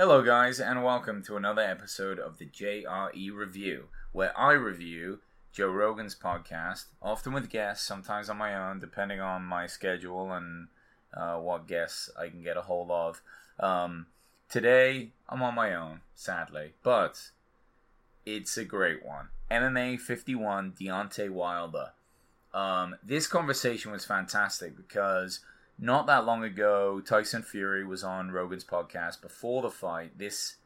Hello, guys, and welcome to another episode of the JRE Review, where I review Joe Rogan's podcast, often with guests, sometimes on my own, depending on my schedule and uh, what guests I can get a hold of. Um, today, I'm on my own, sadly, but it's a great one. MMA 51, Deontay Wilder. Um, this conversation was fantastic because not that long ago, Tyson Fury was on Rogan's podcast before the fight. This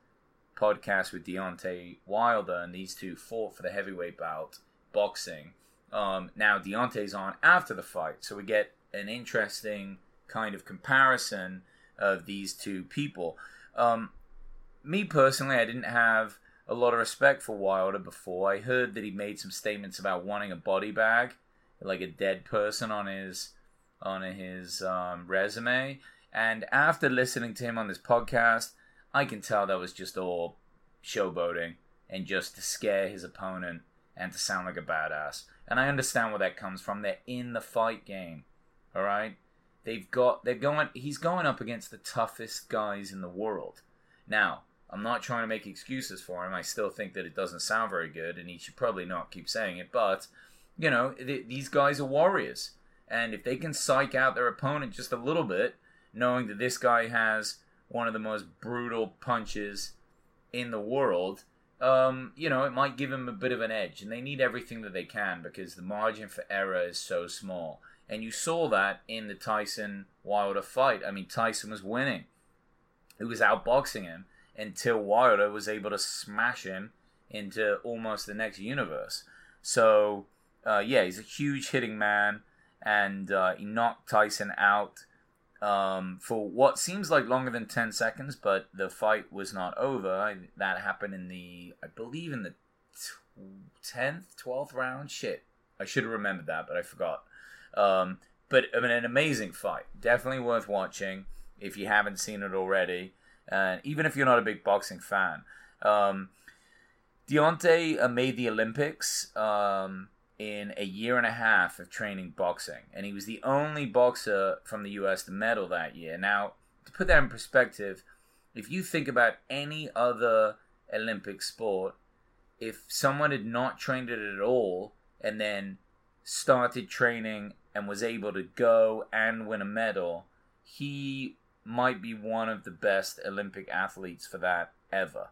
podcast with Deontay Wilder and these two fought for the heavyweight bout boxing. Um, now Deontay's on after the fight, so we get an interesting kind of comparison of these two people. Um, me personally, I didn't have a lot of respect for Wilder before. I heard that he made some statements about wanting a body bag, like a dead person on his on his um, resume. And after listening to him on this podcast, I can tell that was just all showboating and just to scare his opponent and to sound like a badass. And I understand where that comes from. They're in the fight game, all right. They've got they're going. He's going up against the toughest guys in the world. Now, I'm not trying to make excuses for him. I still think that it doesn't sound very good, and he should probably not keep saying it. But you know, th- these guys are warriors. And if they can psych out their opponent just a little bit, knowing that this guy has one of the most brutal punches in the world, um, you know, it might give him a bit of an edge. And they need everything that they can because the margin for error is so small. And you saw that in the Tyson Wilder fight. I mean, Tyson was winning. He was outboxing him until Wilder was able to smash him into almost the next universe. So, uh, yeah, he's a huge hitting man and uh, he knocked Tyson out um, for what seems like longer than 10 seconds, but the fight was not over. That happened in the, I believe, in the 10th, 12th round. Shit. I should have remembered that, but I forgot. Um, but I mean, an amazing fight. Definitely worth watching if you haven't seen it already. And even if you're not a big boxing fan. Um, Deontay uh, made the Olympics. Um, in a year and a half of training boxing, and he was the only boxer from the U.S. to medal that year. Now, to put that in perspective, if you think about any other Olympic sport, if someone had not trained it at all and then started training and was able to go and win a medal, he might be one of the best Olympic athletes for that ever.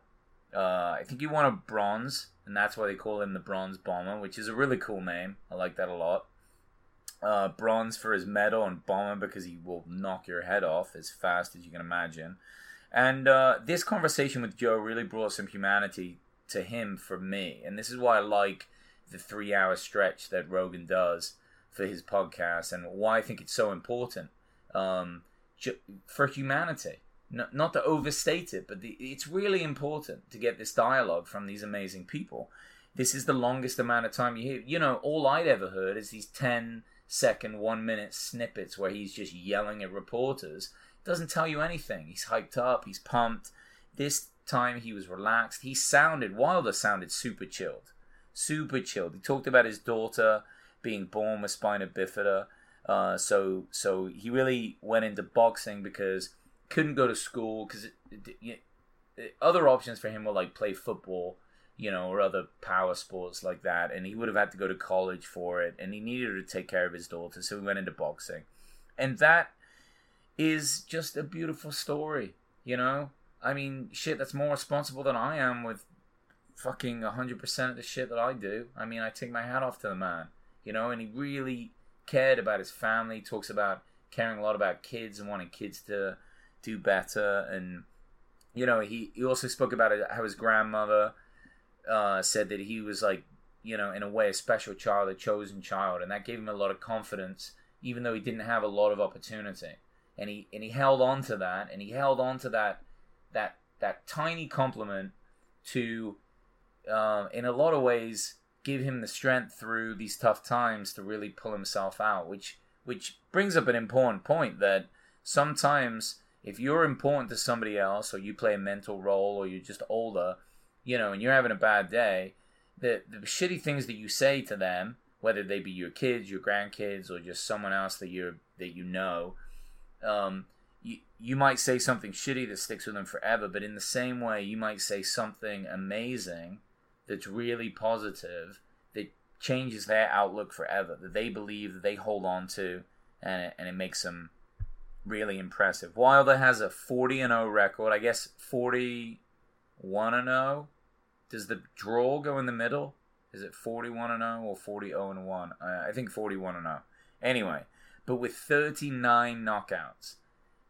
Uh, I think he won a bronze and that's why they call him the Bronze Bomber, which is a really cool name. I like that a lot. Uh, bronze for his medal, and Bomber because he will knock your head off as fast as you can imagine. And uh, this conversation with Joe really brought some humanity to him for me, and this is why I like the three-hour stretch that Rogan does for his podcast, and why I think it's so important um, for humanity not, to overstate it, but the, it's really important to get this dialogue from these amazing people. This is the longest amount of time you hear. You know, all I'd ever heard is these 10 second, one minute snippets where he's just yelling at reporters. Doesn't tell you anything. He's hyped up, he's pumped. This time he was relaxed. He sounded, Wilder sounded super chilled. Super chilled. He talked about his daughter being born with spina bifida. Uh, so, so he really went into boxing because couldn't go to school because other options for him were like play football, you know, or other power sports like that, and he would have had to go to college for it, and he needed to take care of his daughter, so he went into boxing, and that is just a beautiful story, you know. I mean, shit, that's more responsible than I am with fucking 100% of the shit that I do. I mean, I take my hat off to the man, you know, and he really cared about his family. Talks about caring a lot about kids and wanting kids to do better. And you know, he he also spoke about how his grandmother uh, said that he was like you know in a way a special child, a chosen child, and that gave him a lot of confidence, even though he didn't have a lot of opportunity. And he and he held on to that, and he held on to that that that tiny compliment to, uh, in a lot of ways, give him the strength through these tough times to really pull himself out. Which which brings up an important point that sometimes if you're important to somebody else or you play a mental role or you're just older, you know, and you're having a bad day, the the shitty things that you say to them, whether they be your kids, your grandkids, or just someone else that you're that you know, um, you, you might say something shitty that sticks with them forever, but in the same way, you might say something amazing that's really positive that changes their outlook forever, that they believe, that they hold on to, and it, and it makes them really impressive. Wilder has a 40 and 0 record, I guess 41 and 0. Does the draw go in the middle? Is it 41 and 0 or 40 0 and 1? I think 41 and 0. Anyway, but with 39 knockouts.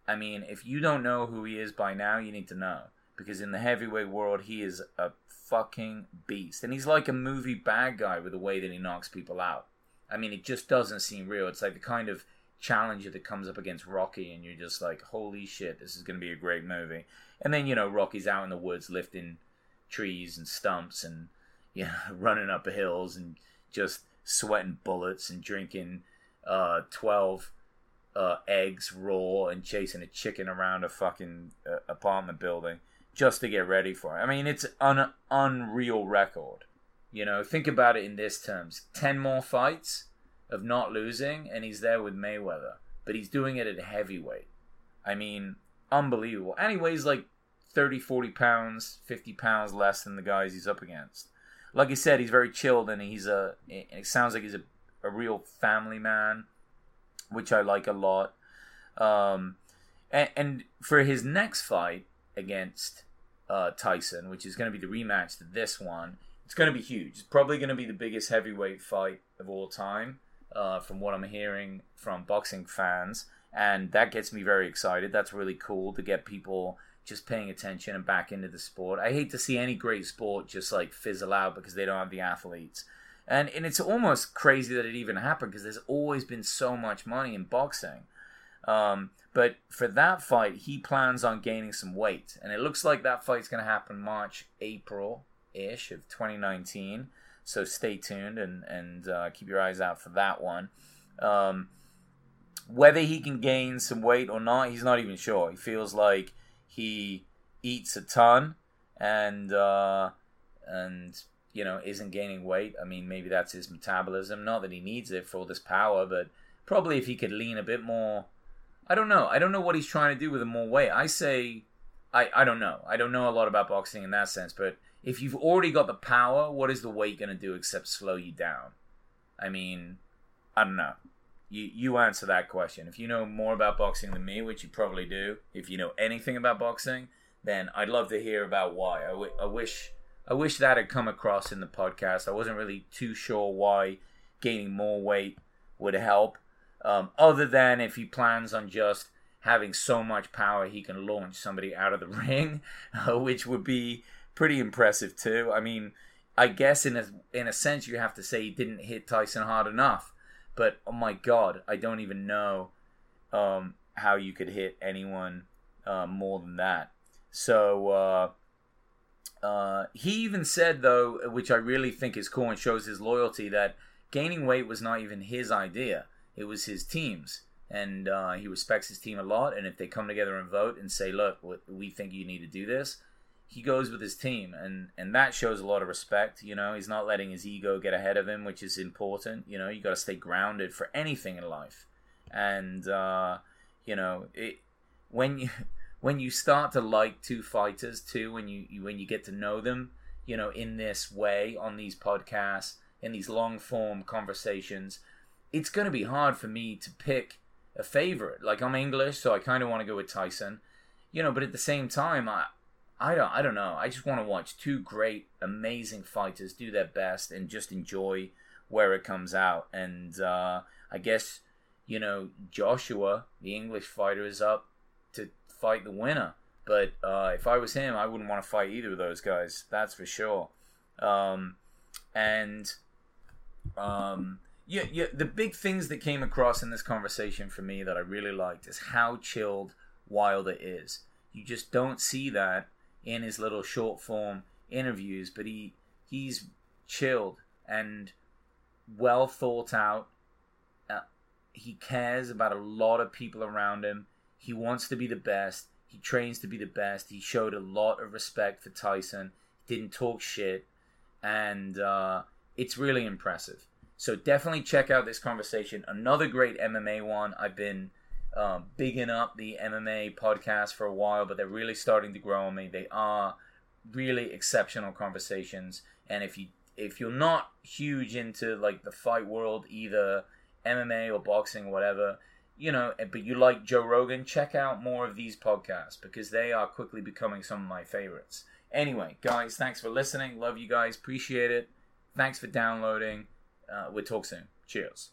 I mean, if you don't know who he is by now, you need to know because in the heavyweight world, he is a fucking beast, and he's like a movie bad guy with the way that he knocks people out. I mean, it just doesn't seem real. It's like the kind of challenger that comes up against Rocky, and you're just like, holy shit, this is going to be a great movie. And then you know, Rocky's out in the woods lifting trees and stumps, and you know, running up hills and just sweating bullets and drinking uh, twelve uh, eggs raw and chasing a chicken around a fucking uh, apartment building just to get ready for it. I mean, it's an unreal record. You know, think about it in this terms: ten more fights of not losing, and he's there with Mayweather, but he's doing it at heavyweight. I mean, unbelievable. And he weighs like 30, 40 pounds, 50 pounds less than the guys he's up against. Like I said, he's very chilled, and he's a. It sounds like he's a, a real family man, which I like a lot. Um, and, and for his next fight, against uh, Tyson, which is going to be the rematch to this one. It's going to be huge. It's probably going to be the biggest heavyweight fight of all time, uh, from what I'm hearing from boxing fans. And that gets me very excited. That's really cool to get people just paying attention and back into the sport. I hate to see any great sport just like fizzle out because they don't have the athletes. And, and it's almost crazy that it even happened because there's always been so much money in boxing. Um, but for that fight, he plans on gaining some weight, and it looks like that fight's going to happen March, April ish of 2019. So stay tuned and and uh, keep your eyes out for that one. Um, whether he can gain some weight or not, he's not even sure. He feels like he eats a ton and uh, and you know isn't gaining weight. I mean, maybe that's his metabolism. Not that he needs it for all this power, but probably if he could lean a bit more I don't know. I don't know what he's trying to do with a more weight. I say, I, I don't know. I don't know a lot about boxing in that sense, but if you've already got the power, what is the weight going to do except slow you down? I mean, I don't know. You you answer that question. If you know more about boxing than me, which you probably do, if you know anything about boxing, then I'd love to hear about why. I, w- I wish I wish that had come across in the podcast. I wasn't really too sure why gaining more weight would help. Um, other than if he plans on just having so much power he can launch somebody out of the ring, uh, which would be pretty impressive too. I mean, I guess in a in a sense you have to say he didn't hit Tyson hard enough, but oh my god, I don't even know um, how you could hit anyone uh, more than that. So uh, uh, he even said though, which I really think is cool and shows his loyalty, that gaining weight was not even his idea it was his team's. And uh, he respects his team a lot. And if they come together and vote and say, look, we think you need to do this, he goes with his team. And, and that shows a lot of respect. You know, he's not letting his ego get ahead of him, which is important. You know, you got to stay grounded for anything in life. And, uh, you know, it, when you. When you start to like two fighters too, when you, you when you get to know them, you know, in this way on these podcasts, in these long form conversations, it's going to be hard for me to pick a favorite. Like I'm English, so I kind of want to go with Tyson, you know. But at the same time, I, I don't, I don't know. I just want to watch two great, amazing fighters do their best and just enjoy where it comes out. And uh, I guess you know Joshua, the English fighter, is up to fight the winner. But uh, if I was him, I wouldn't want to fight either of those guys. That's for sure. Um, and um, yeah, yeah. The big things that came across in this conversation for me that I really liked is how chilled Wilder is. You just don't see that in his little short form interviews, but he he's chilled and well thought out. Uh, he cares about a lot of people around him. He wants to be the best. He trains to be the best. He showed a lot of respect for Tyson. Didn't talk shit, and uh, it's really impressive. So definitely check out this conversation. Another great MMA one. I've been um, bigging up the MMA podcast for a while, but they're really starting to grow on me. They are really exceptional conversations, and if you if you're not huge into like the fight world, either MMA or boxing, or whatever, you know, but you like Joe Rogan, check out more of these podcasts because they are quickly becoming some of my favorites. Anyway, guys, thanks for listening. Love you guys. Appreciate it. Thanks for downloading. Uh, we'll talk soon. Cheers.